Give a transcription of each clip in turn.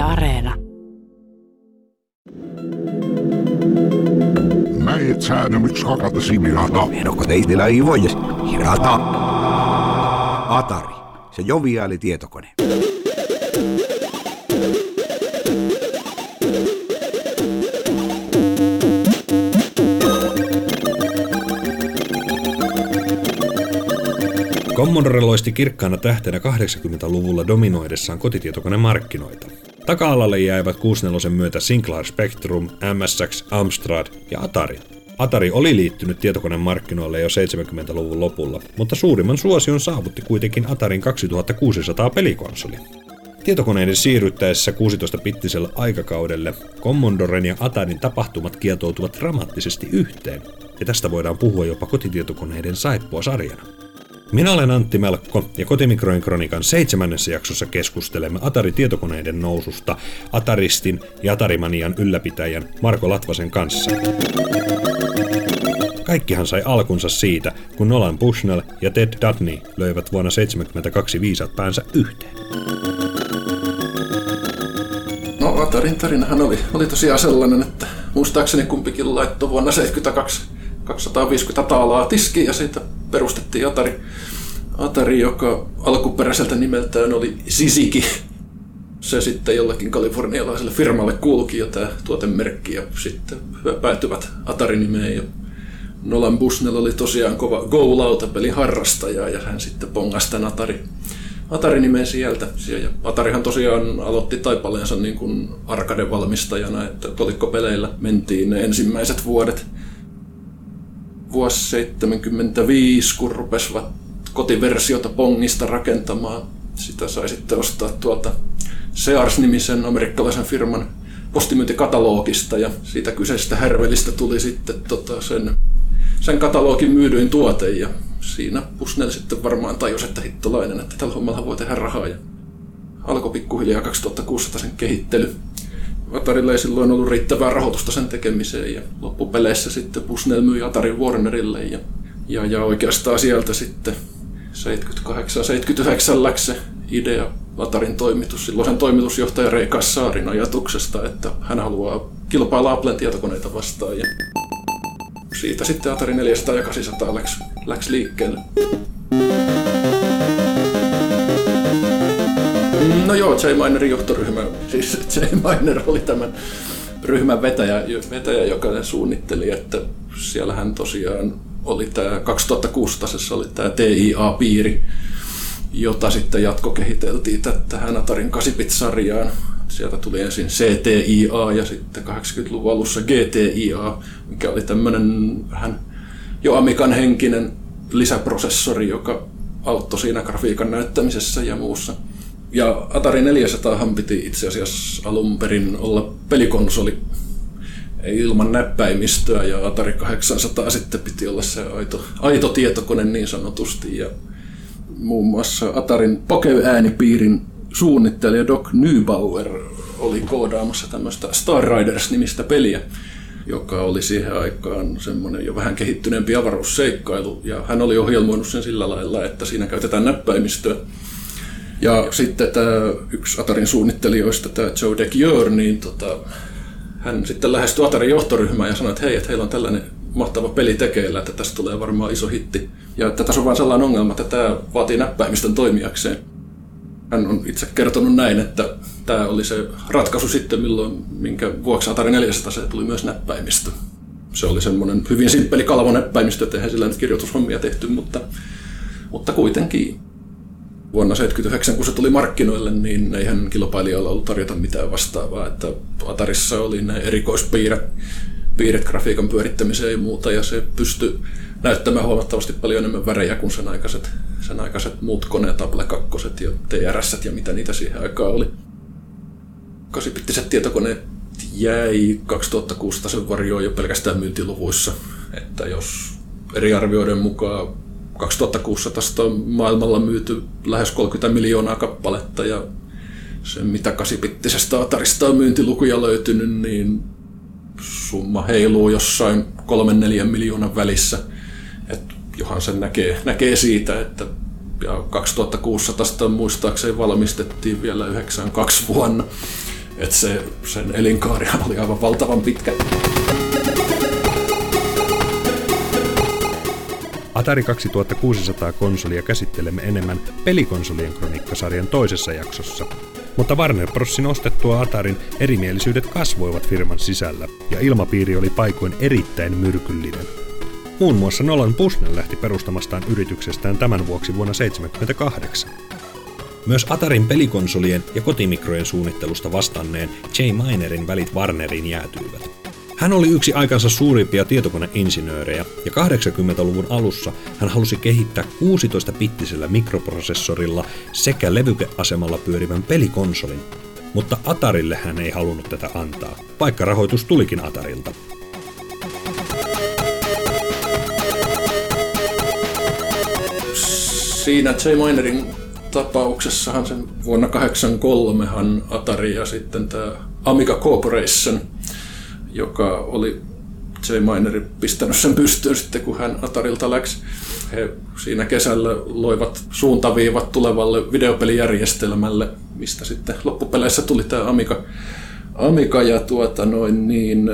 Yle Areena. Mä et säännä nyt hakata simirata. Ehdokko teistillä ei voisi. Hirata. Atari. Se joviaali tietokone. Commodore loisti kirkkaana tähtenä 80-luvulla dominoidessaan kotitietokonemarkkinoita. Taka-alalle jäivät 64 myötä Sinclair Spectrum, MSX, Amstrad ja Atari. Atari oli liittynyt tietokonemarkkinoille jo 70-luvun lopulla, mutta suurimman suosion saavutti kuitenkin Atarin 2600 pelikonsoli. Tietokoneiden siirryttäessä 16-pittiselle aikakaudelle Commodoren ja Atarin tapahtumat kietoutuvat dramaattisesti yhteen, ja tästä voidaan puhua jopa kotitietokoneiden saippua sarjana. Minä olen Antti Melkko ja Kotimikroin kronikan seitsemännessä jaksossa keskustelemme Atari-tietokoneiden noususta Ataristin ja Atarimanian ylläpitäjän Marko Latvasen kanssa. Kaikkihan sai alkunsa siitä, kun Nolan Bushnell ja Ted Dudney löivät vuonna 1972 viisat päänsä yhteen. No Atarin tarinahan oli, oli tosiaan sellainen, että muistaakseni kumpikin laittoi vuonna 1972 250 taalaa tiskiin ja siitä perustettiin Atari, Atari, joka alkuperäiseltä nimeltään oli Sisiki. Se sitten jollakin kalifornialaiselle firmalle kuulukin jo tämä tuotemerkki ja sitten päätyvät Atari-nimeen. Ja Nolan Bushnell oli tosiaan kova Go-lautapelin harrastaja ja hän sitten pongasi tämän Atari, Atari-nimen sieltä. Ja Atarihan tosiaan aloitti taipaleensa niin kuin arcade-valmistajana, että kolikkopeleillä mentiin ne ensimmäiset vuodet – vuosi 75, kun rupesivat kotiversiota Pongista rakentamaan. Sitä sai sitten ostaa tuolta Sears-nimisen amerikkalaisen firman postimyyntikatalogista ja siitä kyseisestä härvelistä tuli sitten tota sen, sen katalogin myydyin tuote ja siinä Pusnell sitten varmaan tajusi, että hittolainen, että tällä hommalla voi tehdä rahaa ja alkoi pikkuhiljaa 2600 sen kehittely. Atarilla ei silloin ollut riittävää rahoitusta sen tekemiseen ja loppupeleissä sitten Busnell myi Atarin Warnerille ja, ja, ja oikeastaan sieltä sitten 78-79 läksi idea Atarin toimitus, silloisen toimitusjohtaja Rei Kassaarin ajatuksesta, että hän haluaa kilpailla Applen tietokoneita vastaan ja siitä sitten Atari 400 ja 800 läks, läks liikkeelle. No joo, J. Minerin johtoryhmä, siis J. Miner oli tämän ryhmän vetäjä, vetäjä joka suunnitteli, että siellähän tosiaan oli tämä 2006 oli tämä TIA-piiri, jota sitten jatkokehiteltiin tähän Atarin 8-bit-sarjaan. Sieltä tuli ensin CTIA ja sitten 80-luvun alussa GTIA, mikä oli tämmöinen vähän jo Amikan henkinen lisäprosessori, joka auttoi siinä grafiikan näyttämisessä ja muussa. Ja Atari 400 piti itse asiassa alun perin olla pelikonsoli ilman näppäimistöä ja Atari 800 sitten piti olla se aito, aito tietokone niin sanotusti. Ja muun muassa Atarin Poke-äänipiirin suunnittelija Doc Neubauer oli koodaamassa tämmöistä Star Riders-nimistä peliä, joka oli siihen aikaan semmoinen jo vähän kehittyneempi avaruusseikkailu. Ja hän oli ohjelmoinut sen sillä lailla, että siinä käytetään näppäimistöä ja sitten tämä yksi Atarin suunnittelijoista, tämä Joe DeGior, niin tota, hän sitten lähestyi Atarin johtoryhmään ja sanoi, että hei, että heillä on tällainen mahtava peli tekeillä, että tästä tulee varmaan iso hitti. Ja että tässä on vain sellainen ongelma, että tämä vaatii näppäimistön toimijakseen. Hän on itse kertonut näin, että tämä oli se ratkaisu sitten, milloin, minkä vuoksi Atari 400 se tuli myös näppäimistö. Se oli semmoinen hyvin simppeli kalvonäppäimistö, että eihän sillä nyt kirjoitushommia tehty, mutta, mutta kuitenkin vuonna 1979, kun se tuli markkinoille, niin eihän kilpailijalla ollut tarjota mitään vastaavaa. Että Atarissa oli ne erikoispiirret, piirret grafiikan pyörittämiseen ja muuta, ja se pystyi näyttämään huomattavasti paljon enemmän värejä kuin sen aikaiset, sen aikaiset muut koneet, Apple 2 ja TRS ja mitä niitä siihen aikaan oli. Kasipittiset tietokoneet jäi 2006 sen varjoon jo pelkästään myyntiluvuissa, että jos eri arvioiden mukaan 2600 on maailmalla myyty lähes 30 miljoonaa kappaletta ja se mitä kasipittisestä Atarista on myyntilukuja löytynyt, niin summa heiluu jossain 3-4 miljoonan välissä. Et johan sen näkee, näkee siitä, että ja 2600 muistaakseni valmistettiin vielä 92 vuonna. että se, sen elinkaari oli aivan valtavan pitkä. Atari 2600 konsolia käsittelemme enemmän pelikonsolien kronikkasarjan toisessa jaksossa. Mutta Warner Brosin ostettua Atarin erimielisyydet kasvoivat firman sisällä, ja ilmapiiri oli paikoin erittäin myrkyllinen. Muun muassa Nolan Bushnell lähti perustamastaan yrityksestään tämän vuoksi vuonna 1978. Myös Atarin pelikonsolien ja kotimikrojen suunnittelusta vastanneen Jay Minerin välit Warnerin jäätyivät. Hän oli yksi aikansa suurimpia tietokoneinsinöörejä ja 80-luvun alussa hän halusi kehittää 16-pittisellä mikroprosessorilla sekä levykeasemalla pyörivän pelikonsolin, mutta Atarille hän ei halunnut tätä antaa, vaikka rahoitus tulikin Atarilta. Siinä J. Minerin tapauksessahan sen vuonna 1983 Atari ja sitten tämä Amiga Corporation – joka oli J. Mineri pistänyt sen pystyyn sitten, kun hän Atarilta läksi. He siinä kesällä loivat suuntaviivat tulevalle videopelijärjestelmälle, mistä sitten loppupeleissä tuli tämä Amiga. Amiga ja tuota noin, niin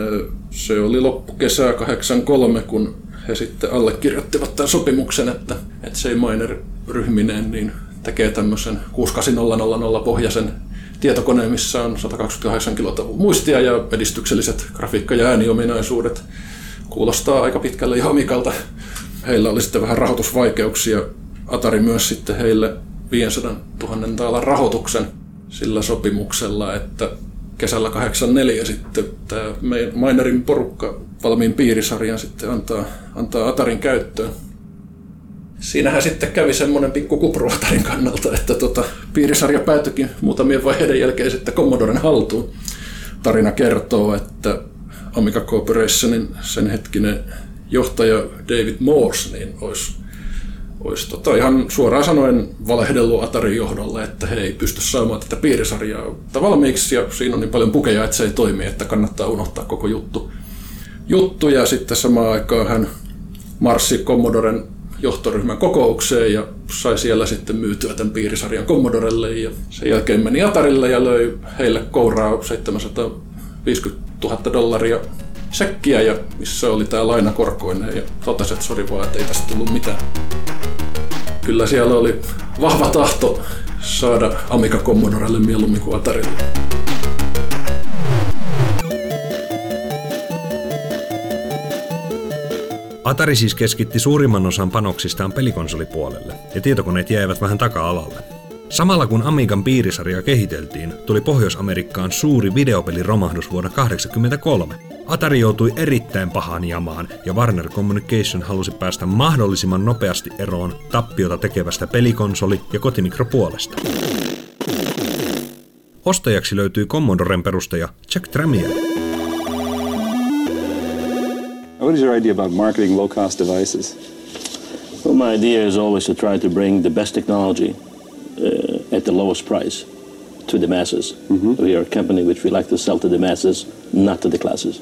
se oli loppukesää 83, kun he sitten allekirjoittivat tämän sopimuksen, että, että J. Miner ryhmineen niin tekee tämmöisen 68000 pohjaisen tietokoneen, missä on 128 kilotavun muistia ja edistykselliset grafiikka- ja ääniominaisuudet. Kuulostaa aika pitkälle jo Amikalta. Heillä oli sitten vähän rahoitusvaikeuksia. Atari myös sitten heille 500 000 taalan rahoituksen sillä sopimuksella, että kesällä 84 sitten tämä Minerin porukka valmiin piirisarjan sitten antaa, antaa Atarin käyttöön siinähän sitten kävi semmoinen pikku kupruatarin kannalta, että tota, piirisarja päätyikin muutamien vaiheiden jälkeen sitten Commodoren haltuun. Tarina kertoo, että Amiga Corporationin sen hetkinen johtaja David Morse niin olisi, olisi tota ihan suoraan sanoen valehdellut Atarin johdolle, että he ei pysty saamaan tätä piirisarjaa valmiiksi ja siinä on niin paljon pukeja, että se ei toimi, että kannattaa unohtaa koko juttu. juttu ja sitten samaan aikaan hän marssi Commodoren johtoryhmän kokoukseen ja sai siellä sitten myytyä tämän piirisarjan Commodorelle ja sen jälkeen meni Atarille ja löi heille kouraa 750 000 dollaria sekkiä ja missä oli tämä laina korkoinen ja totesi, että sori vaan, että ei tästä tullut mitään. Kyllä siellä oli vahva tahto saada Amiga Commodorelle mieluummin kuin Atarille. Atari siis keskitti suurimman osan panoksistaan pelikonsolipuolelle, ja tietokoneet jäivät vähän taka-alalle. Samalla kun Amigan piirisarjaa kehiteltiin, tuli Pohjois-Amerikkaan suuri videopeliromahdus vuonna 1983. Atari joutui erittäin pahaan jamaan, ja Warner Communication halusi päästä mahdollisimman nopeasti eroon tappiota tekevästä pelikonsoli- ja kotimikropuolesta. Ostajaksi löytyi Commodoren perustaja Jack Tramiel. What is your idea about marketing low cost devices? Well, my idea is always to try to bring the best technology uh, at the lowest price to the masses. Mm-hmm. We are a company which we like to sell to the masses, not to the classes.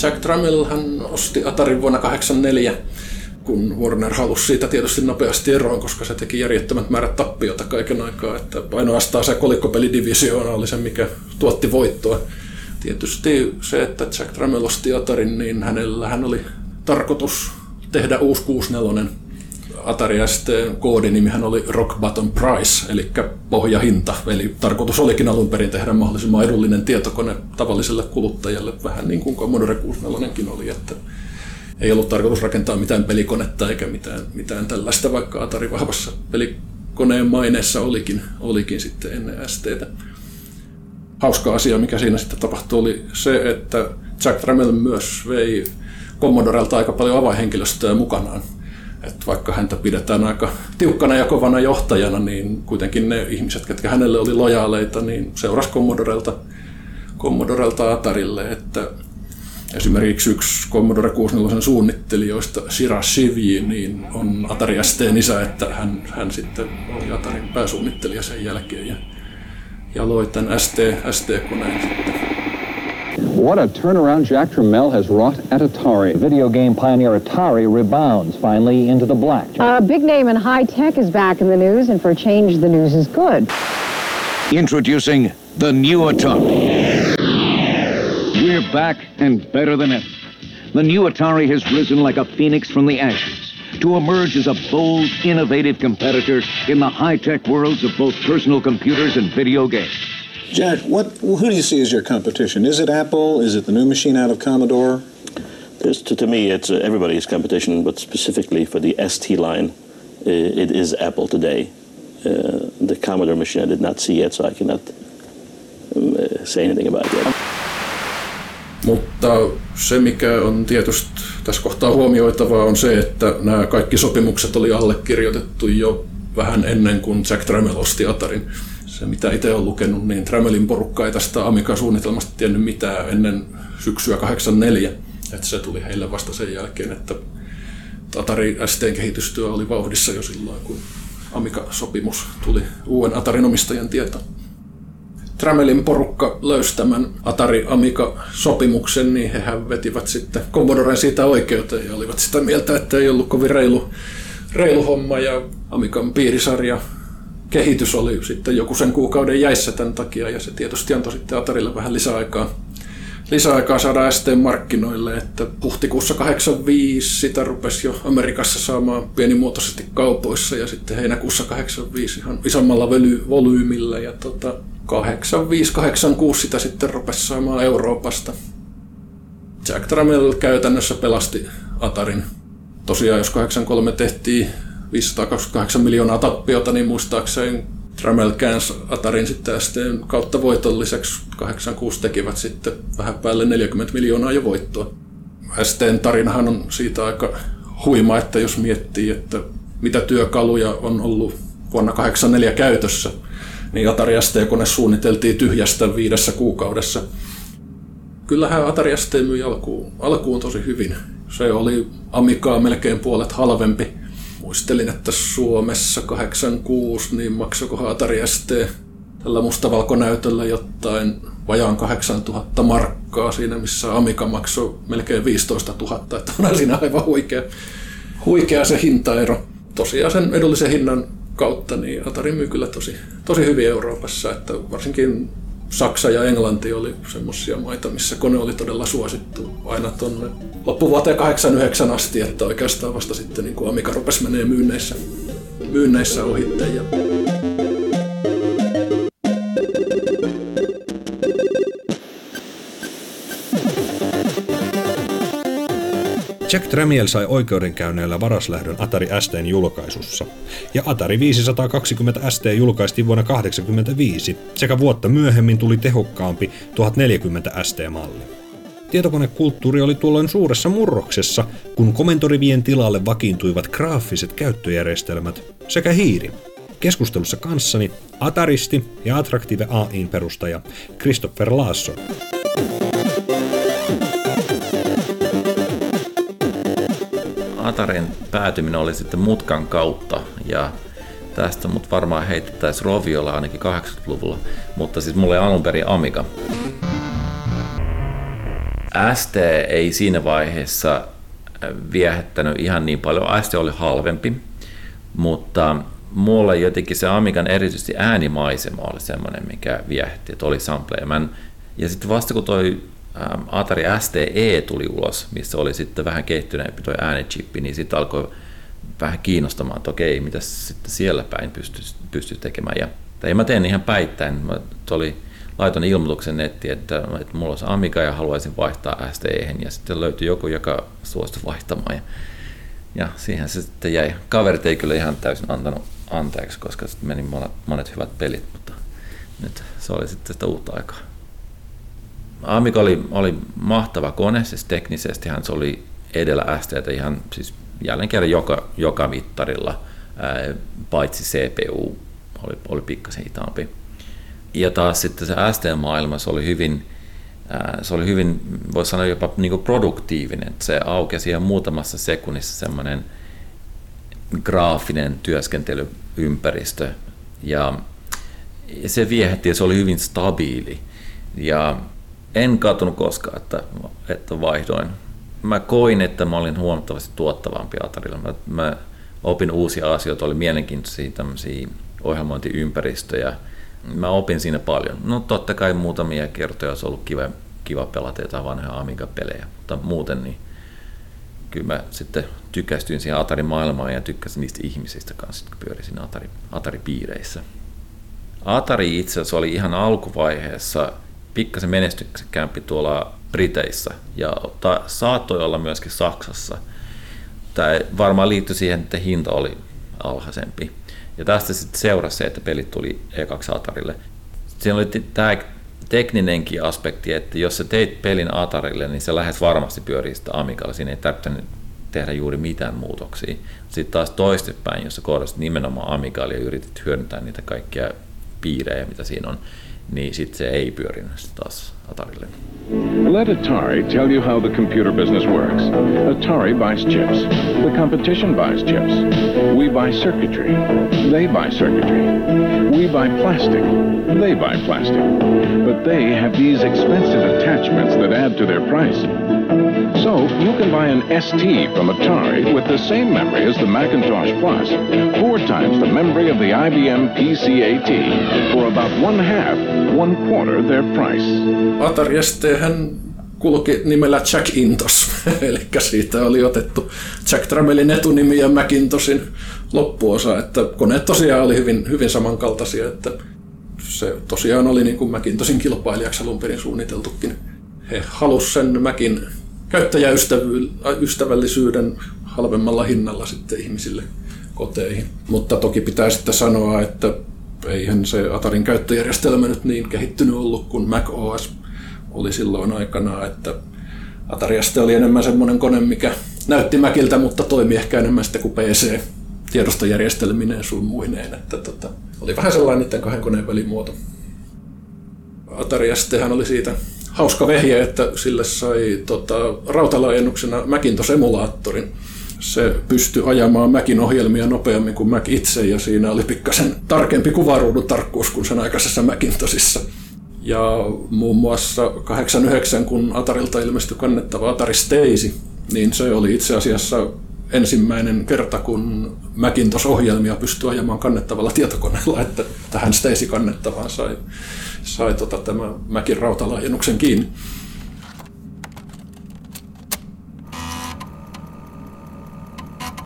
Jack Trammell hän osti Atarin vuonna 1984 kun Warner halusi siitä tietysti nopeasti eroon, koska se teki järjettömät määrät tappiota kaiken aikaa, että ainoastaan se kolikkopelidivisioona oli se, mikä tuotti voittoa. Tietysti se, että Jack Trammell osti Atarin, niin hänellä hän oli tarkoitus tehdä uusi 64 Atari ST koodinimihän oli Rock Bottom Price, eli pohjahinta. Eli tarkoitus olikin alun perin tehdä mahdollisimman edullinen tietokone tavalliselle kuluttajalle, vähän niin kuin Commodore 64 oli, että ei ollut tarkoitus rakentaa mitään pelikonetta eikä mitään, mitään tällaista, vaikka Atari vahvassa pelikoneen maineessa olikin, olikin sitten ennen STtä. Hauska asia, mikä siinä sitten tapahtui, oli se, että Jack Trammell myös vei Commodorelta aika paljon avainhenkilöstöä mukanaan. Et vaikka häntä pidetään aika tiukkana ja kovana johtajana, niin kuitenkin ne ihmiset, ketkä hänelle oli lojaaleita, niin seurasi Commodorelta, Commodorelta Atarille, että Esimerkiksi yksi Commodore 64 suunnittelijoista, Shira Shivji, niin on Atari STn isä, että hän, hän sitten oli Atarin pääsuunnittelija sen jälkeen ja, ja loi tämän ST, ST-koneen sitten. What a turnaround Jack Tramiel has wrought at Atari. Video game pioneer Atari rebounds finally into the black. A big name in high tech is back in the news, and for a change, the news is good. Introducing the new Atari. We're back and better than ever. The new Atari has risen like a phoenix from the ashes to emerge as a bold, innovative competitor in the high-tech worlds of both personal computers and video games. Jack, what who do you see as your competition? Is it Apple? Is it the new machine out of Commodore? This, to, to me, it's uh, everybody's competition, but specifically for the ST line, uh, it is Apple today. Uh, the Commodore machine I did not see yet, so I cannot um, uh, say anything about it yet. Mutta se, mikä on tietysti tässä kohtaa huomioitavaa, on se, että nämä kaikki sopimukset oli allekirjoitettu jo vähän ennen kuin Jack Trammell osti Atarin. Se, mitä itse olen lukenut, niin Tramellin porukka ei tästä Amiga-suunnitelmasta tiennyt mitään ennen syksyä 84. Että se tuli heille vasta sen jälkeen, että Atari STn kehitystyö oli vauhdissa jo silloin, kun Amiga-sopimus tuli uuden Atarin omistajan tietoon. Tramelin porukka löysi tämän Atari Amiga-sopimuksen, niin hehän vetivät sitten Commodoren siitä oikeuteen ja olivat sitä mieltä, että ei ollut kovin reilu, reilu homma ja Amigan piirisarja kehitys oli sitten joku sen kuukauden jäissä tämän takia ja se tietysti antoi sitten Atarille vähän lisäaikaa lisäaikaa saada ST markkinoille, että huhtikuussa 85 sitä rupesi jo Amerikassa saamaan pienimuotoisesti kaupoissa ja sitten heinäkuussa 85 ihan isommalla volyymillä ja tota, 85-86 sitä sitten rupesi saamaan Euroopasta. Jack Trammell käytännössä pelasti Atarin. Tosiaan jos 83 tehtiin 528 miljoonaa tappiota, niin muistaakseni Trammell käänsi Atarin sitten STn kautta voitolliseksi. 86 tekivät sitten vähän päälle 40 miljoonaa jo voittoa. STn tarinahan on siitä aika huima, että jos miettii, että mitä työkaluja on ollut vuonna 84 käytössä, niin Atari ST-kone suunniteltiin tyhjästä viidessä kuukaudessa. Kyllähän Atari ST myi alkuun, alkuun tosi hyvin. Se oli Amigaa melkein puolet halvempi muistelin, että Suomessa 86 niin maksoiko Atari ST tällä mustavalkonäytöllä jotain vajaan 8000 markkaa siinä, missä Amiga maksoi melkein 15 000, että on siinä aivan huikea, huikea se hintaero. Tosiaan sen edullisen hinnan kautta niin Atari myy kyllä tosi, tosi hyvin Euroopassa, että varsinkin Saksa ja Englanti oli semmoisia maita, missä kone oli todella suosittu aina tuonne loppuvuoteen 89 asti, että oikeastaan vasta sitten niin kuin Amiga rupesi menee myynneissä, myynneissä ohitte. Ja... Jack Tramiel sai oikeudenkäynneillä varaslähdön Atari STn julkaisussa, ja Atari 520 ST julkaistiin vuonna 1985, sekä vuotta myöhemmin tuli tehokkaampi 1040 ST-malli. Tietokonekulttuuri oli tuolloin suuressa murroksessa, kun komentorivien tilalle vakiintuivat graafiset käyttöjärjestelmät sekä hiiri. Keskustelussa kanssani Ataristi ja Attractive AIin perustaja Christopher Laasson. Atarin päätyminen oli sitten mutkan kautta ja tästä mut varmaan heitettäisiin Roviolla ainakin 80-luvulla, mutta siis mulle alun perin Amiga. ST ei siinä vaiheessa viehättänyt ihan niin paljon. ST oli halvempi, mutta mulle jotenkin se Amigan erityisesti äänimaisema oli semmoinen, mikä viehätti, että oli sampleja. Ja sitten vasta kun toi Atari STE tuli ulos, missä oli sitten vähän kehittyneempi tuo äänichippi, niin sitten alkoi vähän kiinnostamaan, että okei, mitä sitten siellä päin pystyy, pystyy tekemään. Ja, tai mä teen ihan päittäin. Mä oli, laiton ilmoituksen nettiin, että, että mulla olisi Amiga ja haluaisin vaihtaa STE, ja sitten löytyi joku, joka suostui vaihtamaan. Ja, ja siihen se sitten jäi. Kaverit ei kyllä ihan täysin antanut anteeksi, koska sitten meni monet, monet hyvät pelit, mutta nyt se oli sitten sitä uutta aikaa. Amiga oli, oli mahtava kone, siis teknisesti se oli edellä STtä ihan siis jälleen kerran joka, joka mittarilla, ää, paitsi CPU oli, oli pikkasen hitaampi. Ja taas sitten se ST-maailma, se oli hyvin, ää, se oli hyvin, voisi sanoa jopa niin produktiivinen. Se aukesi ihan muutamassa sekunnissa semmoinen graafinen työskentelyympäristö. Ja, ja se viehätti ja se oli hyvin stabiili. Ja en katunut koskaan, että, että vaihdoin. Mä koin, että mä olin huomattavasti tuottavampi Atarilla. Mä, mä opin uusia asioita, oli mielenkiintoisia tämmöisiä ohjelmointiympäristöjä. Mä opin siinä paljon. No totta kai muutamia kertoja olisi ollut kiva, kiva pelata jotain vanhoja Amiga-pelejä, mutta muuten niin kyllä mä sitten tykästyin siihen Atari-maailmaan ja tykkäsin niistä ihmisistä kanssa, jotka pyörisin Atari, Atari-piireissä. Atari itse asiassa oli ihan alkuvaiheessa pikkasen menestyksekkäämpi tuolla Briteissä ja ta, saattoi olla myöskin Saksassa. Tämä varmaan liittyi siihen, että hinta oli alhaisempi. Ja tästä sitten seurasi se, että pelit tuli E2 Atarille. Siinä oli tämä tekninenkin aspekti, että jos sä teit pelin Atarille, niin se lähes varmasti pyörii sitä Amigalla. Siinä ei tarvitse tehdä juuri mitään muutoksia. Sitten taas toistepäin, jos sä koodasit nimenomaan Amigalle ja yritit hyödyntää niitä kaikkia piirejä, mitä siinä on, niin sitten se ei pyörinyt taas Atarille. Let Atari tell you how the computer business works. Atari buys chips. The competition buys chips. We buy circuitry. They buy circuitry. We buy plastic. They buy plastic. But they have these expensive attachments that add to their price. So you can buy an ST from Atari with the same memory as the Macintosh Plus, four times the memory of the IBM PCAT, for about one half, one quarter their price. Atari ST hän kulki nimellä Jack Intos, eli siitä oli otettu Jack Tramelin etunimi ja Macintoshin loppuosa, että koneet tosiaan oli hyvin, hyvin samankaltaisia, että se tosiaan oli niin kuin Macintoshin kilpailijaksi alun perin suunniteltukin. He halusivat sen Macin käyttäjäystävällisyyden halvemmalla hinnalla sitten ihmisille koteihin. Mutta toki pitää sitten sanoa, että eihän se Atarin käyttöjärjestelmä nyt niin kehittynyt ollut kuin Mac OS oli silloin aikana, että Atari oli enemmän semmoinen kone, mikä näytti Maciltä, mutta toimi ehkä enemmän sitten kuin PC tiedostojärjestelmineen sun muineen, että tota, oli vähän sellainen niiden kahden koneen välimuoto. Atari oli siitä hauska vehje, että sille sai tota, rautalaajennuksena Macintosh-emulaattorin. Se pystyi ajamaan Macin ohjelmia nopeammin kuin Mac itse, ja siinä oli pikkasen tarkempi kuvaruudun tarkkuus kuin sen aikaisessa Macintoshissa. Ja muun muassa 89, kun Atarilta ilmestyi kannettava Atari Stacy, niin se oli itse asiassa ensimmäinen kerta, kun Macintosh-ohjelmia pystyi ajamaan kannettavalla tietokoneella, että tähän Stacy-kannettavaan sai sai tota, tämä Mäkin rautalaajennuksen kiinni.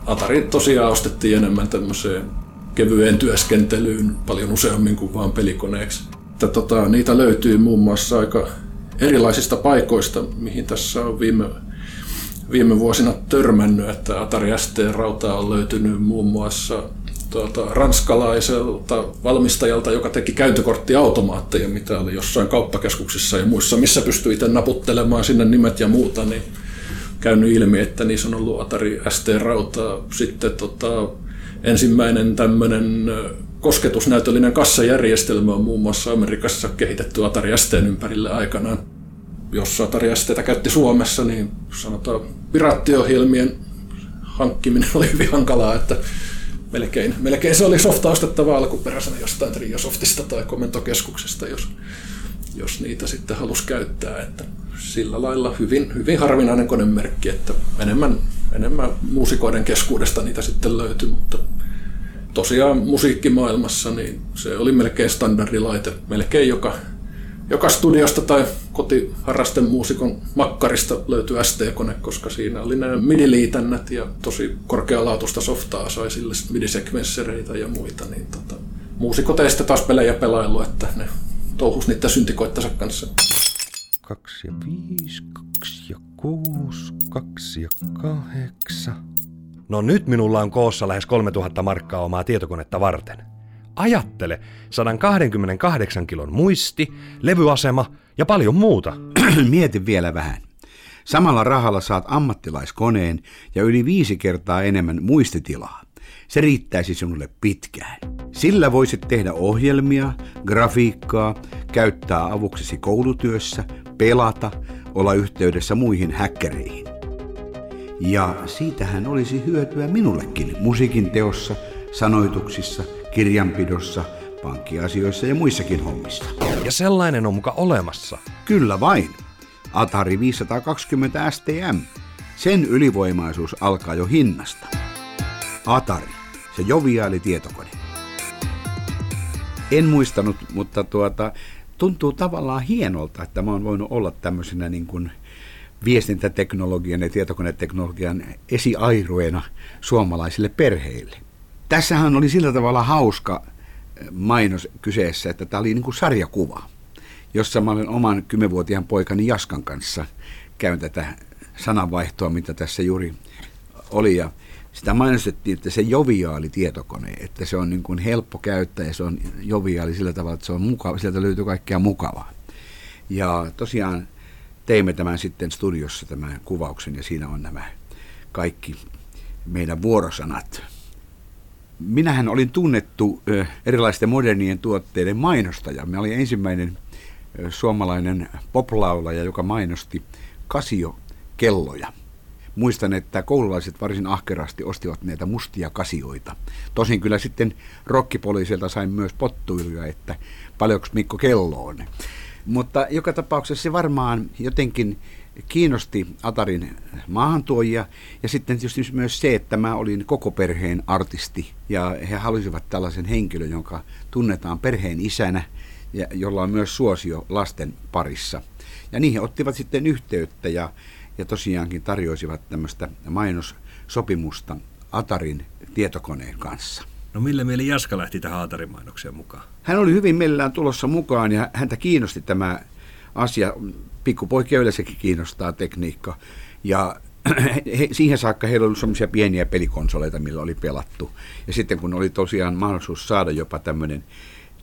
Atari tosiaan ostettiin enemmän tämmöiseen kevyeen työskentelyyn paljon useammin kuin vaan pelikoneeksi. Että, tota, niitä löytyy muun muassa aika erilaisista paikoista, mihin tässä on viime, viime vuosina törmännyt, että Atari ST-rautaa on löytynyt muun muassa tuota, ranskalaiselta valmistajalta, joka teki käyntikorttiautomaatteja, mitä oli jossain kauppakeskuksissa ja muissa, missä pystyi itse naputtelemaan sinne nimet ja muuta, niin käynyt ilmi, että niissä on ollut Atari ST-rautaa. Sitten tota, ensimmäinen tämmöinen kosketusnäytöllinen kassajärjestelmä on muun muassa Amerikassa kehitetty Atari ST ympärille aikanaan. Jos Atari STtä käytti Suomessa, niin sanotaan piraattiohjelmien hankkiminen oli hyvin hankalaa, että melkein, melkein se oli softa ostettava alkuperäisenä jostain Triosoftista tai komentokeskuksesta, jos, jos niitä sitten halusi käyttää. Että sillä lailla hyvin, hyvin harvinainen konemerkki, että enemmän, enemmän muusikoiden keskuudesta niitä sitten löytyi, mutta tosiaan musiikkimaailmassa niin se oli melkein standardilaite. Melkein joka joka studiosta tai kotiharrasten muusikon makkarista löytyy ST-kone, koska siinä oli nämä MIDI-liitännät ja tosi korkealaatuista softaa sai sille MIDI-sekvenssereitä ja muita. Niin tota, muusikot ei taas pelejä pelailu, että ne touhus niitä syntikoittansa kanssa. Kaksi ja viisi, kaksi ja kuusi, kaksi ja kahdeksan. No nyt minulla on koossa lähes 3000 markkaa omaa tietokonetta varten. Ajattele, 128 kilon muisti, levyasema ja paljon muuta. Mieti vielä vähän. Samalla rahalla saat ammattilaiskoneen ja yli viisi kertaa enemmän muistitilaa. Se riittäisi sinulle pitkään. Sillä voisit tehdä ohjelmia, grafiikkaa, käyttää avuksesi koulutyössä, pelata, olla yhteydessä muihin häkkäreihin. Ja siitähän olisi hyötyä minullekin musiikin teossa, sanoituksissa – kirjanpidossa, pankkiasioissa ja muissakin hommissa. Ja sellainen on muka olemassa. Kyllä vain. Atari 520 STM. Sen ylivoimaisuus alkaa jo hinnasta. Atari, se joviaali tietokone. En muistanut, mutta tuota, tuntuu tavallaan hienolta, että mä oon voinut olla tämmöisenä niin kuin viestintäteknologian ja tietokoneteknologian esiairuena suomalaisille perheille. Tässähän oli sillä tavalla hauska eh, mainos kyseessä, että tämä oli niin kuin sarjakuva, jossa mä olen oman kymmenvuotiaan poikani Jaskan kanssa käyn tätä sananvaihtoa, mitä tässä juuri oli. Ja sitä mainostettiin, että se joviaali tietokone, että se on niin kuin helppo käyttää ja se on joviaali sillä tavalla, että se on mukava, sieltä löytyy kaikkea mukavaa. Ja tosiaan teimme tämän sitten studiossa tämän kuvauksen ja siinä on nämä kaikki meidän vuorosanat. Minähän olin tunnettu erilaisten modernien tuotteiden mainostaja. Mä olin ensimmäinen suomalainen poplaulaja, joka mainosti Casio-kelloja. Muistan, että koululaiset varsin ahkerasti ostivat näitä mustia kasioita. Tosin kyllä sitten rokkipoliisilta sain myös pottuiluja, että paljonko Mikko kello on. Mutta joka tapauksessa se varmaan jotenkin kiinnosti Atarin maahantuojia ja sitten tietysti myös se, että mä olin koko perheen artisti ja he halusivat tällaisen henkilön, jonka tunnetaan perheen isänä ja jolla on myös suosio lasten parissa. Ja niihin ottivat sitten yhteyttä ja, ja tosiaankin tarjoisivat tämmöistä mainossopimusta Atarin tietokoneen kanssa. No millä mieli Jaska lähti tähän Atarin mainokseen mukaan? Hän oli hyvin mielellään tulossa mukaan ja häntä kiinnosti tämä asia. Pikkupoikia yleensäkin kiinnostaa tekniikka. Ja he, siihen saakka heillä oli semmoisia pieniä pelikonsoleita, millä oli pelattu. Ja sitten kun oli tosiaan mahdollisuus saada jopa tämmöinen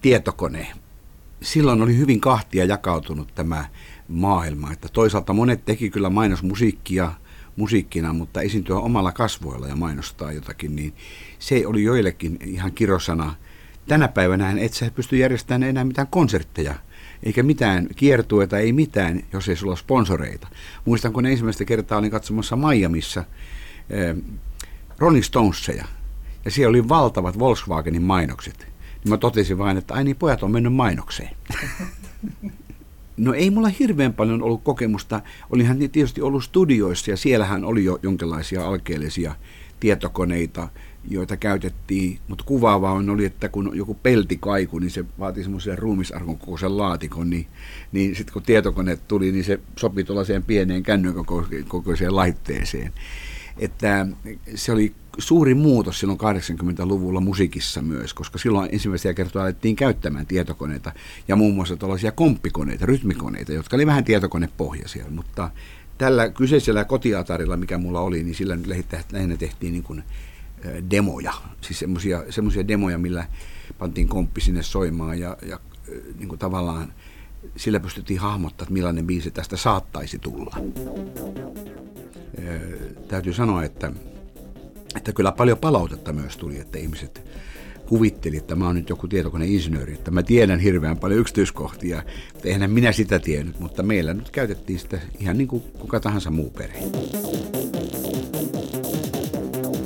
tietokone, silloin oli hyvin kahtia jakautunut tämä maailma. Että toisaalta monet teki kyllä mainosmusiikkia musiikkina, mutta esiintyä omalla kasvoilla ja mainostaa jotakin, niin se oli joillekin ihan kirosana. Tänä päivänä et sä pysty järjestämään enää mitään konsertteja, eikä mitään kiertueita, ei mitään, jos ei sulla ole sponsoreita. Muistan, kun ensimmäistä kertaa olin katsomassa Miamiissa äh, Rolling Stonesia, ja siellä oli valtavat Volkswagenin mainokset. Niin mä totesin vain, että ai niin, pojat on mennyt mainokseen. No ei mulla hirveän paljon ollut kokemusta. Olihan tietysti ollut studioissa ja siellähän oli jo jonkinlaisia alkeellisia tietokoneita, joita käytettiin, mutta kuvaavaa on oli, että kun joku pelti kaiku, niin se vaati semmoisen ruumisarkon kokoisen laatikon, niin, niin sitten kun tietokone tuli, niin se sopi tuollaiseen pieneen kännyn kokoiseen laitteeseen. Että se oli suuri muutos silloin 80-luvulla musiikissa myös, koska silloin ensimmäisiä kertoja alettiin käyttämään tietokoneita ja muun muassa tällaisia komppikoneita, rytmikoneita, jotka oli vähän tietokonepohjaisia, mutta tällä kyseisellä kotiatarilla, mikä mulla oli, niin sillä nyt lähinnä tehtiin niin kuin demoja, siis semmoisia demoja, millä pantiin komppi sinne soimaan ja, ja niin kuin tavallaan sillä pystyttiin hahmottamaan, että millainen biisi tästä saattaisi tulla. Täytyy sanoa, että että kyllä paljon palautetta myös tuli, että ihmiset kuvitteli, että mä oon nyt joku tietokoneinsinööri, että mä tiedän hirveän paljon yksityiskohtia, että eihän minä sitä tiennyt, mutta meillä nyt käytettiin sitä ihan niin kuin kuka tahansa muu perhe.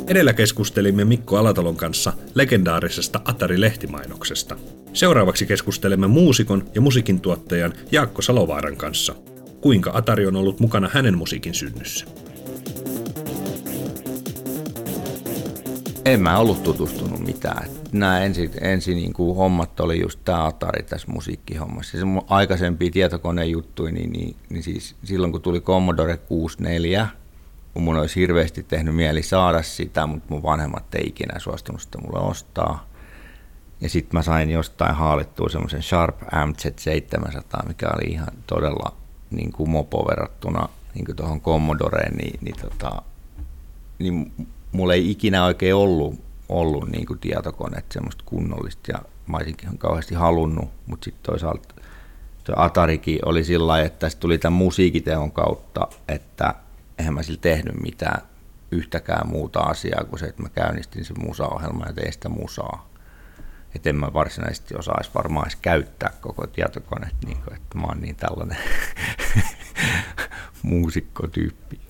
Edellä keskustelimme Mikko Alatalon kanssa legendaarisesta Atari-lehtimainoksesta. Seuraavaksi keskustelemme muusikon ja musiikin tuottajan Jaakko Salovaaran kanssa. Kuinka Atari on ollut mukana hänen musiikin synnyssä? En mä ollut tutustunut mitään. Nämä ensi, ensi niin kuin hommat oli just tämä Atari tässä musiikkihommassa. Se mun aikaisempi tietokonejuttu, niin, niin, niin siis silloin kun tuli Commodore 64, kun mun olisi hirveästi tehnyt mieli saada sitä, mutta mun vanhemmat ei ikinä suostunut sitä mulle ostaa. Ja sitten mä sain jostain haalittua semmoisen Sharp MZ700, mikä oli ihan todella niin kuin mopo verrattuna niin tuohon Commodoreen, niin, niin, tota, niin mulla ei ikinä oikein ollut, ollut niin kuin tietokoneet semmoista kunnollista ja mä olisinkin kauheasti halunnut, mutta sitten toisaalta se Atarikin oli sillä lailla, että se tuli tämän musiikiteon kautta, että eihän mä sillä tehnyt mitään yhtäkään muuta asiaa kuin se, että mä käynnistin sen musaohjelman ja tein sitä musaa. Että en mä varsinaisesti osaisi varmaan edes käyttää koko tietokoneet, niin kuin, että mä oon niin tällainen muusikkotyyppi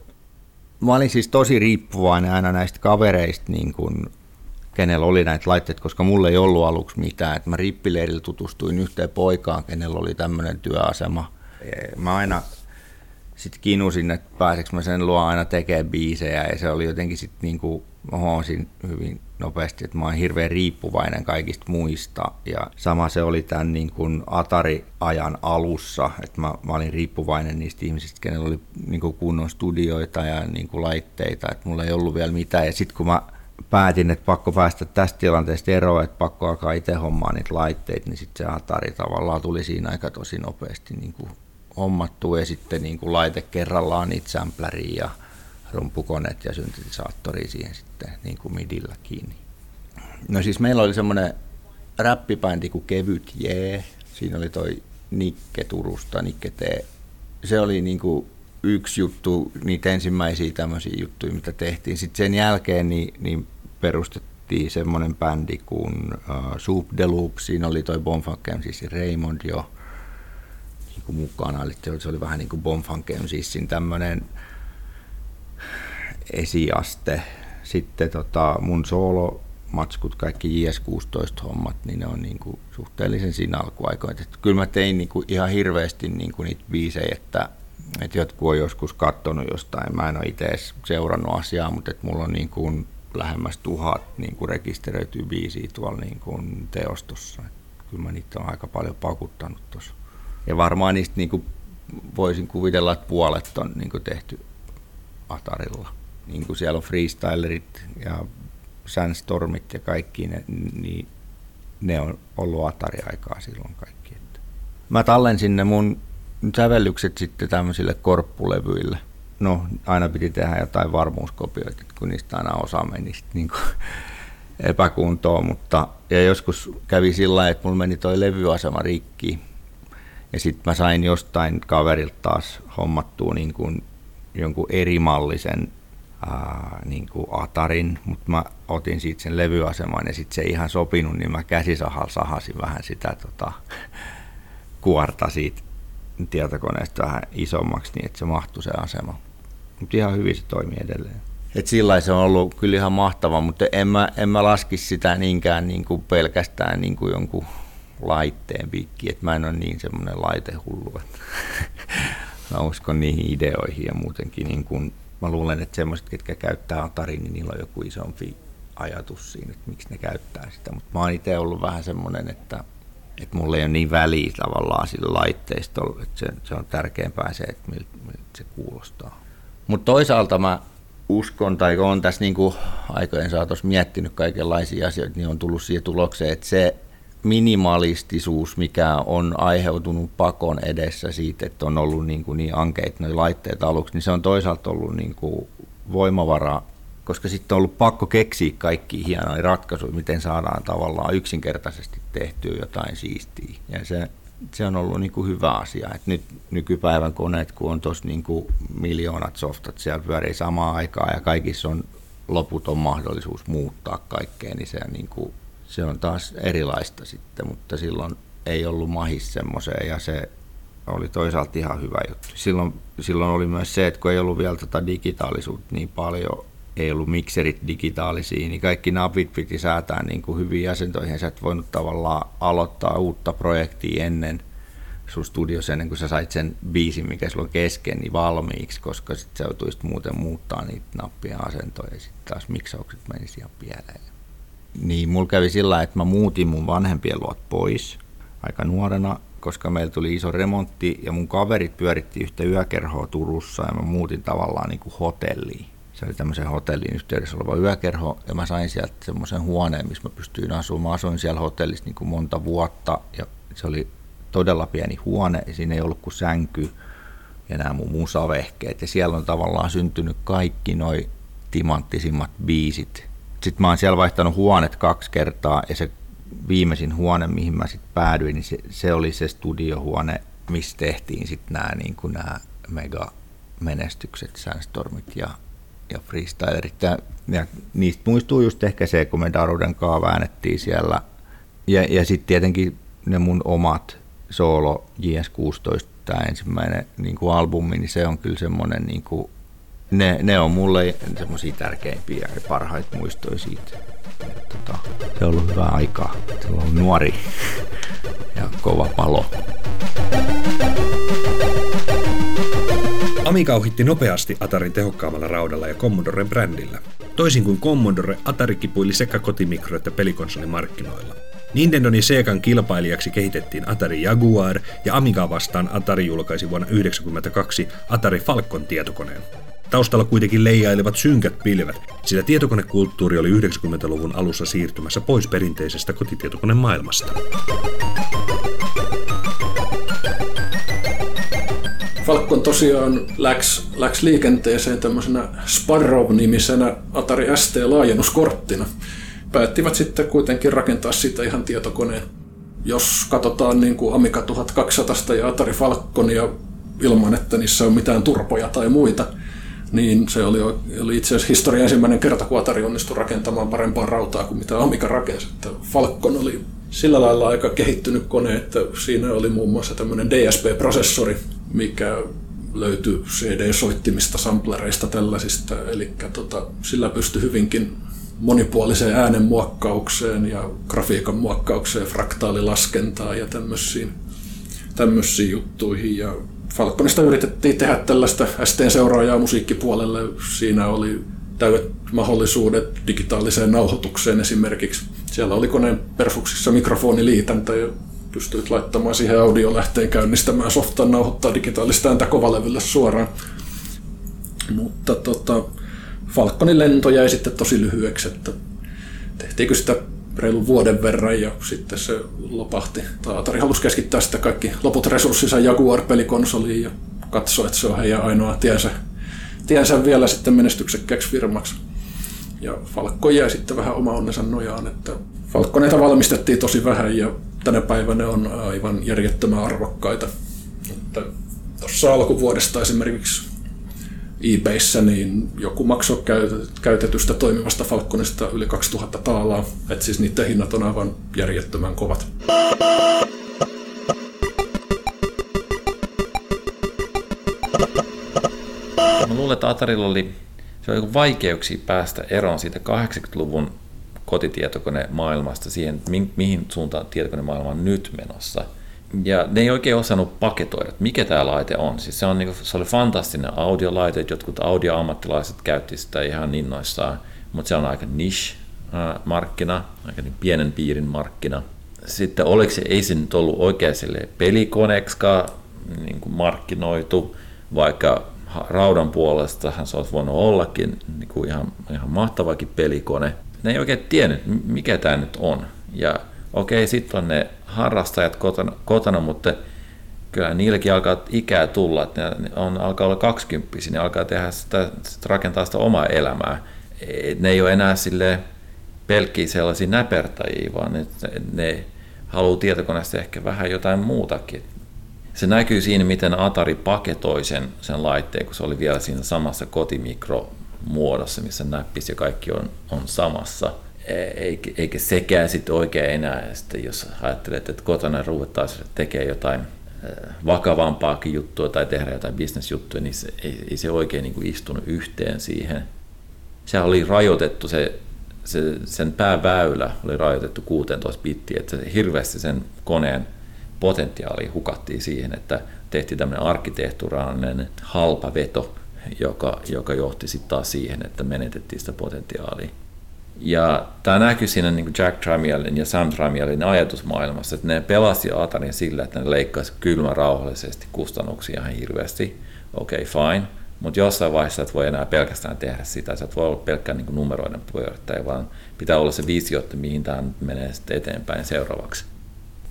mä olin siis tosi riippuvainen aina näistä kavereista niin kuin kenellä oli näitä laitteita, koska mulla ei ollut aluksi mitään. Et mä rippileirillä tutustuin yhteen poikaan, kenellä oli tämmöinen työasema. Mä aina sitten kinusin, että pääseekö mä sen luo aina tekemään biisejä. Ja se oli jotenkin sitten niinku, mä huomasin hyvin nopeasti, että mä oon hirveän riippuvainen kaikista muista. Ja sama se oli tämän niin kuin Atari-ajan alussa, että mä, mä olin riippuvainen niistä ihmisistä, kenellä oli niin kuin kunnon studioita ja niin kuin laitteita, että mulla ei ollut vielä mitään. Ja sitten kun mä päätin, että pakko päästä tästä tilanteesta eroon, että pakko alkaa itse hommaa niitä laitteita, niin sitten se Atari tavallaan tuli siinä aika tosi nopeasti niin kuin hommattua ja sitten niin kuin laite kerrallaan niitä sampleria ja rumpukoneet ja syntetisaattori siihen sitten niin kuin midillä kiinni. No siis meillä oli semmoinen räppibändi kuin Kevyt Jee. Siinä oli toi Nikke Turusta, Nikke T. Se oli niin kuin yksi juttu, niitä ensimmäisiä tämmöisiä juttuja, mitä tehtiin. Sitten sen jälkeen niin, niin perustettiin semmoinen bändi kuin uh, Soup Deluxe. Siinä oli toi Bonfunk siis Raymond jo kuin mukana. Eli se oli vähän niin kuin Bonfunk siis tämmöinen esiaste. Sitten tota, mun solo matskut, kaikki JS16-hommat, niin ne on niin kuin suhteellisen siinä alkuaikoina. Että kyllä mä tein niin kuin ihan hirveästi niin kuin niitä biisejä, että, että jotkut on joskus katsonut jostain. Mä en ole itse edes seurannut asiaa, mutta että mulla on niin kuin lähemmäs tuhat niin kuin rekisteröityy biisiä tuolla niin kuin teostossa. Että kyllä mä niitä on aika paljon pakuttanut tuossa. Ja varmaan niistä niin kuin voisin kuvitella, että puolet on niin kuin tehty Atarilla niin kuin siellä on freestylerit ja sandstormit ja kaikki, ne, niin ne on ollut Atari-aikaa silloin kaikki. Että. Mä tallensin ne mun sävellykset sitten tämmöisille korppulevyille. No, aina piti tehdä jotain varmuuskopioita, kun niistä aina osa meni sitten niin kuin epäkuntoon, mutta ja joskus kävi sillä että mulla meni toi levyasema rikki, ja sitten mä sain jostain kaverilta taas hommattua niin kuin jonkun erimallisen ää, niin kuin Atarin, mutta mä otin siitä sen levyaseman ja sitten se ei ihan sopinut, niin mä käsisahalla sahasin vähän sitä tota, kuorta siitä tietokoneesta vähän isommaksi, niin että se mahtui se asema. Mutta ihan hyvin se toimii edelleen. Et sillä se on ollut kyllä ihan mahtava, mutta en mä, en mä laskisi sitä niinkään niin kuin pelkästään niin kuin jonkun laitteen pikki, että mä en ole niin semmoinen laitehullu, että mä uskon niihin ideoihin ja muutenkin niin kuin mä luulen, että semmoiset, ketkä käyttää Atarin, niin niillä on joku isompi ajatus siinä, että miksi ne käyttää sitä. Mutta mä oon itse ollut vähän semmoinen, että, että mulla ei ole niin väliä tavallaan sillä laitteistolla, että se, se on tärkeämpää se, että miltä, miltä se kuulostaa. Mutta toisaalta mä uskon, tai on tässä niin kuin aikojen saatossa miettinyt kaikenlaisia asioita, niin on tullut siihen tulokseen, että se minimalistisuus, mikä on aiheutunut pakon edessä siitä, että on ollut niin, kuin niin ankeita nuo laitteet aluksi, niin se on toisaalta ollut niin kuin voimavara, koska sitten on ollut pakko keksiä kaikki hienoja ratkaisuja, miten saadaan tavallaan yksinkertaisesti tehtyä jotain siistiä. Ja se, se on ollut niin kuin hyvä asia. Et nyt nykypäivän koneet, kun on tuossa niin miljoonat softat, siellä pyörii samaan aikaan ja kaikissa on loputon mahdollisuus muuttaa kaikkea, niin se niin kuin se on taas erilaista sitten, mutta silloin ei ollut mahis semmoiseen ja se oli toisaalta ihan hyvä juttu. Silloin, silloin oli myös se, että kun ei ollut vielä tota digitaalisuutta niin paljon, ei ollut mikserit digitaalisia, niin kaikki napit piti säätää niin kuin hyviin asentoihin. Sä et voinut tavallaan aloittaa uutta projektia ennen sun studiossa ennen kuin sä sait sen biisin, mikä sulla on kesken, niin valmiiksi, koska sitten sä joutuisit muuten muuttaa niitä nappien asentoja ja sitten taas miksaukset menisi ihan pieleen. Niin mulla kävi sillä että mä muutin mun vanhempien luot pois aika nuorena, koska meillä tuli iso remontti ja mun kaverit pyöritti yhtä yökerhoa Turussa ja mä muutin tavallaan niin kuin hotelliin. Se oli tämmöisen hotellin yhteydessä oleva yökerho ja mä sain sieltä semmoisen huoneen, missä mä pystyin asumaan. Mä asuin siellä hotellissa niin kuin monta vuotta ja se oli todella pieni huone ja siinä ei ollut kuin sänky ja nämä mun musavehkeet. Ja siellä on tavallaan syntynyt kaikki noi timanttisimmat biisit, sitten mä oon siellä vaihtanut huonet kaksi kertaa ja se viimeisin huone, mihin mä sitten päädyin, niin se, se oli se studiohuone, missä tehtiin sitten nämä niin mega menestykset, Sandstormit ja, ja freestylerit. Ja, ja niistä muistuu just ehkä se, kun me Daruden kanssa väännettiin siellä. Ja, ja sitten tietenkin ne mun omat solo JS16, tämä ensimmäinen niin kuin albumi, niin se on kyllä semmoinen niin kuin ne, ne on mulle semmoisia tärkeimpiä ja parhaita muistoja siitä. Tota, se on ollut hyvä aikaa. Se on nuori ja kova palo. Amiga ohitti nopeasti Atarin tehokkaammalla raudalla ja Commodoren brändillä. Toisin kuin Commodore, Atari kipuili sekä kotimikro- että pelikonsolimarkkinoilla. Nintendon ja Segan kilpailijaksi kehitettiin Atari Jaguar ja Amiga vastaan Atari julkaisi vuonna 1992 Atari Falcon tietokoneen. Taustalla kuitenkin leijailevat synkät pilvet, sillä tietokonekulttuuri oli 90-luvun alussa siirtymässä pois perinteisestä kotitietokonemaailmasta. Falcon tosiaan läks, läks liikenteeseen tämmöisenä Sparrow-nimisenä Atari ST-laajennuskorttina. Päättivät sitten kuitenkin rakentaa siitä ihan tietokoneen. Jos katsotaan niin kuin Amiga 1200 ja Atari Falconia ilman, että niissä on mitään turpoja tai muita, niin se oli, oli itse asiassa historian ensimmäinen kerta, kun Atari onnistui rakentamaan parempaa rautaa kuin mitä Amiga rakensi. Että Falcon oli sillä lailla aika kehittynyt kone, että siinä oli muun muassa tämmöinen DSP-prosessori, mikä löytyi CD-soittimista, samplereista, tällaisista. Eli tota, sillä pystyi hyvinkin monipuoliseen äänen muokkaukseen ja grafiikan muokkaukseen, fraktaalilaskentaan ja tämmöisiin, tämmöisiin juttuihin. Ja Falconista yritettiin tehdä tällaista STn seuraajaa musiikkipuolelle. Siinä oli täydet mahdollisuudet digitaaliseen nauhoitukseen esimerkiksi. Siellä oli koneen perfuksissa mikrofoniliitäntä ja pystyit laittamaan siihen audiolähteen käynnistämään softan nauhoittaa digitaalista ääntä kovalevylle suoraan. Mutta tota, Falconin lento jäi sitten tosi lyhyeksi, että tehtiinkö sitä reilun vuoden verran ja sitten se lopahti. Atari halusi keskittää sitä kaikki loput resurssinsa Jaguar-pelikonsoliin ja katsoi, että se on heidän ainoa tiensä, tiensä vielä sitten menestyksekkääksi firmaksi. Ja Falcon jäi sitten vähän oma onnensa nojaan, että Falconeita valmistettiin tosi vähän ja tänä päivänä on aivan järjettömän arvokkaita. Tuossa alkuvuodesta esimerkiksi eBayssä niin joku maksoi käytetystä toimivasta Falconista yli 2000 taalaa. että siis niiden hinnat on aivan järjettömän kovat. Mä luulen, että Atarilla oli, se oli vaikeuksia päästä eroon siitä 80-luvun kotitietokonemaailmasta siihen, mihin suuntaan tietokonemaailma on nyt menossa. Ja ne ei oikein osannut paketoida, että mikä tämä laite on. Siis se, on, niin se oli fantastinen audiolaite, jotkut audioammattilaiset käytti sitä ihan innoissaan, mutta se on aika niche-markkina, aika niin pienen piirin markkina. Sitten oliko se, ei se nyt ollut oikein pelikoneeksikaan niin kuin markkinoitu, vaikka raudan puolestahan se olisi voinut ollakin niin kuin ihan, ihan mahtavakin pelikone – ne ei oikein tiennyt, mikä tämä nyt on. Ja okei, sitten on ne harrastajat kotona, kotona, mutta kyllä niilläkin alkaa ikää tulla, että ne on, alkaa olla 20 ne alkaa tehdä sitä, rakentaa sitä omaa elämää. Ne ei ole enää sille pelkkiä sellaisia näpertäjiä, vaan ne, ne haluaa tietokoneesta ehkä vähän jotain muutakin. Se näkyy siinä, miten Atari paketoi sen, sen laitteen, kun se oli vielä siinä samassa kotimikro muodossa, missä näppis ja kaikki on, on samassa. Eikä, sekään sitten oikein enää, sitten jos ajattelet, että kotona ruvetaan tekee jotain e, vakavampaakin juttua tai tehdä jotain bisnesjuttuja, niin se, ei, ei se oikein niin kuin istunut yhteen siihen. Se oli rajoitettu, se, se, sen pääväylä oli rajoitettu 16 bittiä, että se hirveästi sen koneen potentiaali hukattiin siihen, että tehtiin tämmöinen arkkitehturaalinen halpa veto, joka, joka johti sitten taas siihen, että menetettiin sitä potentiaalia. Ja tämä näkyy siinä niin Jack Tramielin ja Sam Tramielin ajatusmaailmassa, että ne pelasti Atarin sillä, että ne leikkasi kylmä rauhallisesti kustannuksia ihan hirveästi. Okei, okay, fine. Mutta jossain vaiheessa et voi enää pelkästään tehdä sitä, sä et voi olla pelkkä niin numeroiden pyörittäjä, vaan pitää olla se visio, että mihin tämä menee sitten eteenpäin seuraavaksi.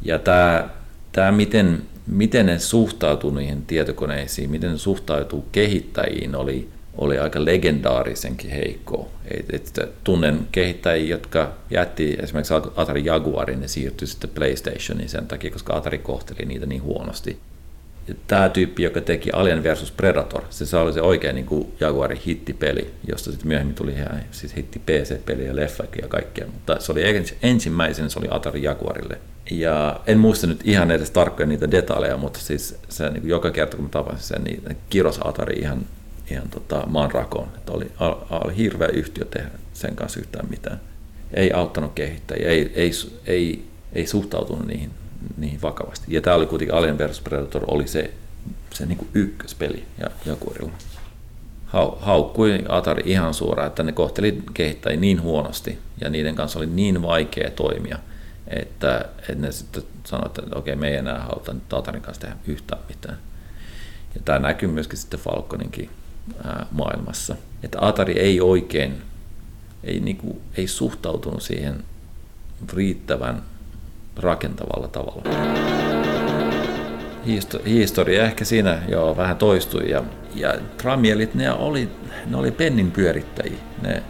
Ja tämä, tämä miten miten ne suhtautuu niihin tietokoneisiin, miten ne suhtautuu kehittäjiin, oli, oli aika legendaarisenkin heikko. Et, et, tunnen kehittäjiä, jotka jätti esimerkiksi Atari Jaguarin ja siirtyi sitten PlayStationiin sen takia, koska Atari kohteli niitä niin huonosti. Tämä tyyppi, joka teki Alien versus Predator, se, se oli se oikein niin kuin Jaguarin hittipeli, josta sitten myöhemmin tuli ihan siis hitti PC-peli ja leffakin ja kaikkea, mutta se oli ensimmäisen, se oli Atari Jaguarille ja en muista nyt ihan edes tarkkoja niitä detaljeja, mutta siis se, niin joka kerta kun mä tapasin sen, niin kiros Atari ihan, ihan tota, maan rakoon. Että oli, oli hirveä yhtiö tehdä sen kanssa yhtään mitään. ei auttanut kehittäjiä, ei, ei, ei, ei suhtautunut niihin, niihin vakavasti. Ja tämä oli kuitenkin Alien vs Predator oli se, se niin kuin ykköspeli ja Jaguarilla. Haukkui Atari ihan suoraan, että ne kohteli kehittäjiä niin huonosti ja niiden kanssa oli niin vaikea toimia, että, että ne sitten sanoivat, että okei, me ei enää haluta nyt Atarin kanssa tehdä yhtään mitään. Ja tämä näkyy myöskin sitten Falconinkin maailmassa. Että Atari ei oikein, ei, niin kuin, ei suhtautunut siihen riittävän rakentavalla tavalla. Historia ehkä siinä jo vähän toistui ja, ja tramielit ne oli, ne oli pennin pyörittäjiä. Ne,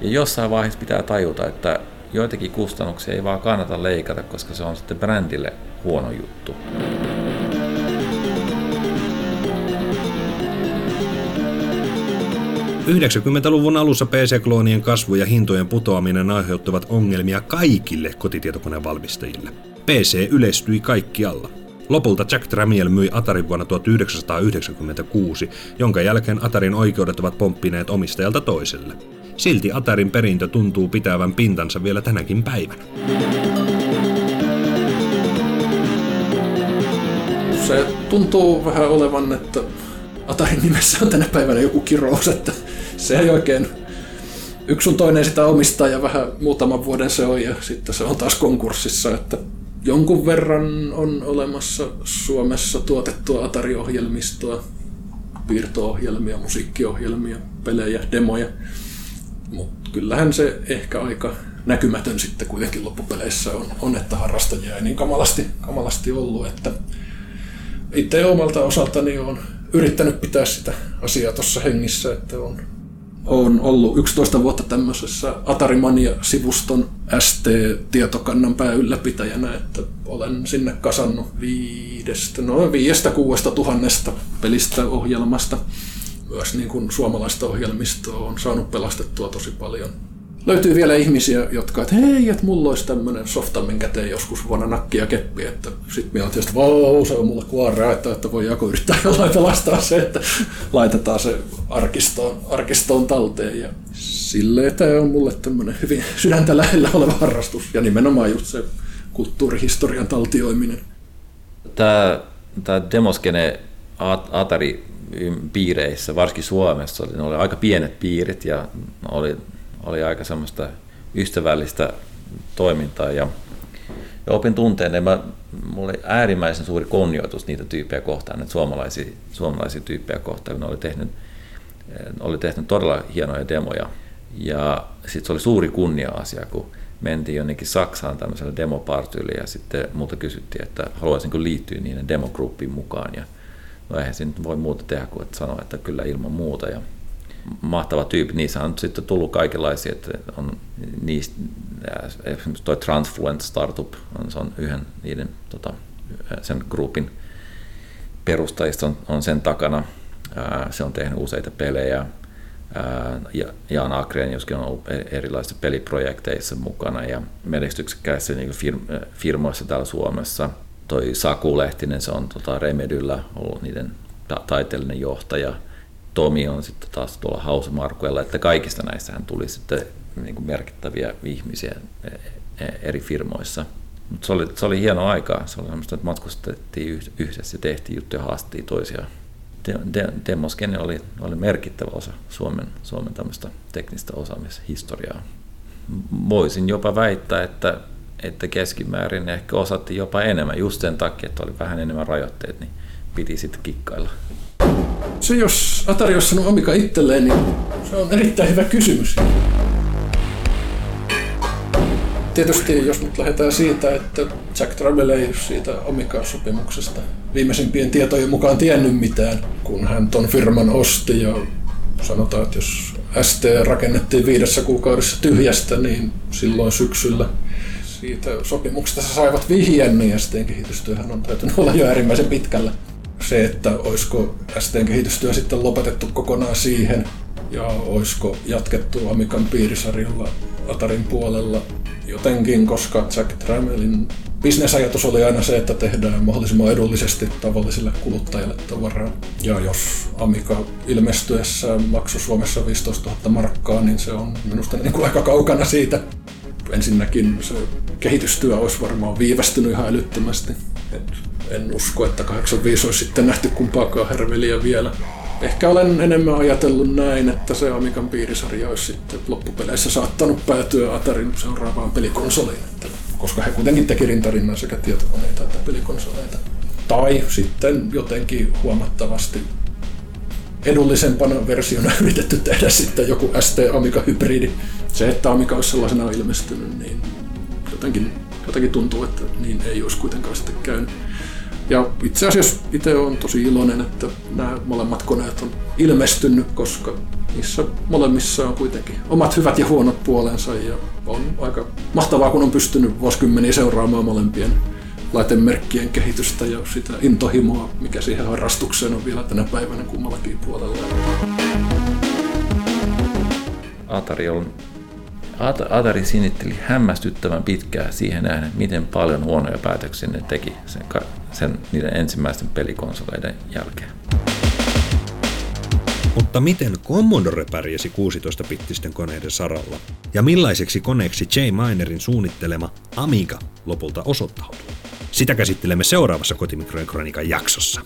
ja jossain vaiheessa pitää tajuta, että joitakin kustannuksia ei vaan kannata leikata, koska se on sitten brändille huono juttu. 90-luvun alussa PC-kloonien kasvu ja hintojen putoaminen aiheuttavat ongelmia kaikille kotitietokonevalmistajille. PC yleistyi kaikkialla. Lopulta Jack Tramiel myi Atarin vuonna 1996, jonka jälkeen Atarin oikeudet ovat pomppineet omistajalta toiselle. Silti Atarin perintö tuntuu pitävän pintansa vielä tänäkin päivänä. Se tuntuu vähän olevan, että Atarin nimessä on tänä päivänä joku kirous, että se ei oikein yksi sun toinen sitä omistaa ja vähän muutaman vuoden se on ja sitten se on taas konkurssissa, että jonkun verran on olemassa Suomessa tuotettua Atari-ohjelmistoa, piirto-ohjelmia, musiikkiohjelmia, pelejä, demoja, mutta kyllähän se ehkä aika näkymätön sitten kuitenkin loppupeleissä on, on että harrastajia ei niin kamalasti, kamalasti ollut, että itse omalta osaltani on yrittänyt pitää sitä asiaa tuossa hengissä, että on olen ollut 11 vuotta tämmöisessä Atarimania-sivuston ST-tietokannan pääylläpitäjänä, että olen sinne kasannut viidestä, no viiestä kuudesta tuhannesta pelistä ohjelmasta. Myös niin kuin suomalaista ohjelmistoa on saanut pelastettua tosi paljon löytyy vielä ihmisiä, jotka, että hei, että mulla olisi tämmöinen softa, minkä tein joskus vuonna nakki ja keppi, että sitten minä olen tietysti, vau, se on mulle kuoraa, että, että voi joku yrittää jollain pelastaa se, että laitetaan se arkistoon, arkistoon talteen ja silleen tämä on mulle tämmöinen hyvin sydäntä lähellä oleva harrastus ja nimenomaan just se kulttuurihistorian taltioiminen. Tämä, tämä demoskene Atari piireissä, varsinkin Suomessa, oli, ne oli aika pienet piirit ja oli oli aika semmoista ystävällistä toimintaa ja, ja opin tunteen, että mä, mulla oli äärimmäisen suuri kunnioitus niitä tyyppejä kohtaan, että suomalaisia, suomalaisia tyyppejä kohtaan, kun ne oli tehnyt, oli tehnyt todella hienoja demoja. Ja sitten se oli suuri kunnia-asia, kun mentiin jonnekin Saksaan tämmöiselle demopartyille ja sitten multa kysyttiin, että haluaisinko liittyä niiden demogruppiin mukaan. Ja no eihän se nyt voi muuta tehdä kuin että sanoa, että kyllä ilman muuta. Ja mahtava tyyppi. Niissä on sitten tullut kaikenlaisia, että on niistä, esimerkiksi toi Transfluent Startup, on, se on yhden niiden tota, sen grupin perustajista on, on sen takana. Se on tehnyt useita pelejä. Ja Jan Akreen joskin on ollut e-, erilaisissa peliprojekteissa mukana ja menestyksekkäissä niin firmoissa täällä Suomessa. Toi Saku Lehtinen, se on tota Remedyllä ollut niiden taiteellinen johtaja – Tomi on sitten taas tuolla Hausamarkuella, että kaikista näistähän tuli sitten niin kuin merkittäviä ihmisiä e, e, eri firmoissa. Mutta se oli, se oli hieno aika. Se oli semmoista, että matkustettiin yhdessä ja tehtiin juttuja, haastettiin toisiaan. De, de, Demoskene oli, oli merkittävä osa Suomen, Suomen tämmöistä teknistä osaamishistoriaa. Voisin jopa väittää, että, että keskimäärin ehkä osatti jopa enemmän, just sen takia, että oli vähän enemmän rajoitteet, niin piti sitten kikkailla. Se, jos Atari olisi sanonut Amiga itselleen, niin se on erittäin hyvä kysymys. Tietysti jos nyt lähdetään siitä, että Jack Trammell ei siitä Amiga-sopimuksesta viimeisimpien tietojen mukaan tiennyt mitään, kun hän ton firman osti ja sanotaan, että jos ST rakennettiin viidessä kuukaudessa tyhjästä, niin silloin syksyllä siitä sopimuksesta saivat vihjen, niin STn kehitystyöhän on täytynyt olla jo äärimmäisen pitkällä se, että olisiko STn kehitystyö sitten lopetettu kokonaan siihen ja olisiko jatkettu Amikan piirisarjalla Atarin puolella jotenkin, koska Jack Trammellin bisnesajatus oli aina se, että tehdään mahdollisimman edullisesti tavallisille kuluttajille tavaraa. Ja jos Amiga ilmestyessä maksoi Suomessa 15 000 markkaa, niin se on minusta niin kuin aika kaukana siitä. ensinnäkin se kehitystyö olisi varmaan viivästynyt ihan älyttömästi. Et en usko, että 85 olisi sitten nähty kumpaakaan herveliä vielä. Ehkä olen enemmän ajatellut näin, että se Amigan piirisarja olisi sitten loppupeleissä saattanut päätyä Atarin seuraavaan pelikonsoliin, koska he kuitenkin teki rintarinnan sekä tietokoneita että pelikonsoleita. Tai sitten jotenkin huomattavasti edullisempana versiona yritetty tehdä sitten joku ST Amiga hybridi. Se, että Amiga olisi sellaisena ilmestynyt, niin jotenkin, jotenkin tuntuu, että niin ei olisi kuitenkaan sitten käynyt. Ja itse asiassa itse olen tosi iloinen, että nämä molemmat koneet on ilmestynyt, koska niissä molemmissa on kuitenkin omat hyvät ja huonot puolensa ja on aika mahtavaa, kun on pystynyt vuosikymmeniä seuraamaan molempien laitemerkkien kehitystä ja sitä intohimoa, mikä siihen harrastukseen on vielä tänä päivänä kummallakin puolella. Atari on Atari sinitteli hämmästyttävän pitkään siihen nähden, miten paljon huonoja päätöksiä ne teki sen, sen niiden ensimmäisten pelikonsoleiden jälkeen. Mutta miten Commodore pärjäsi 16-bittisten koneiden saralla? Ja millaiseksi koneeksi J. Minerin suunnittelema Amiga lopulta osoittautui? Sitä käsittelemme seuraavassa Kotimikrojen kronikan jaksossa.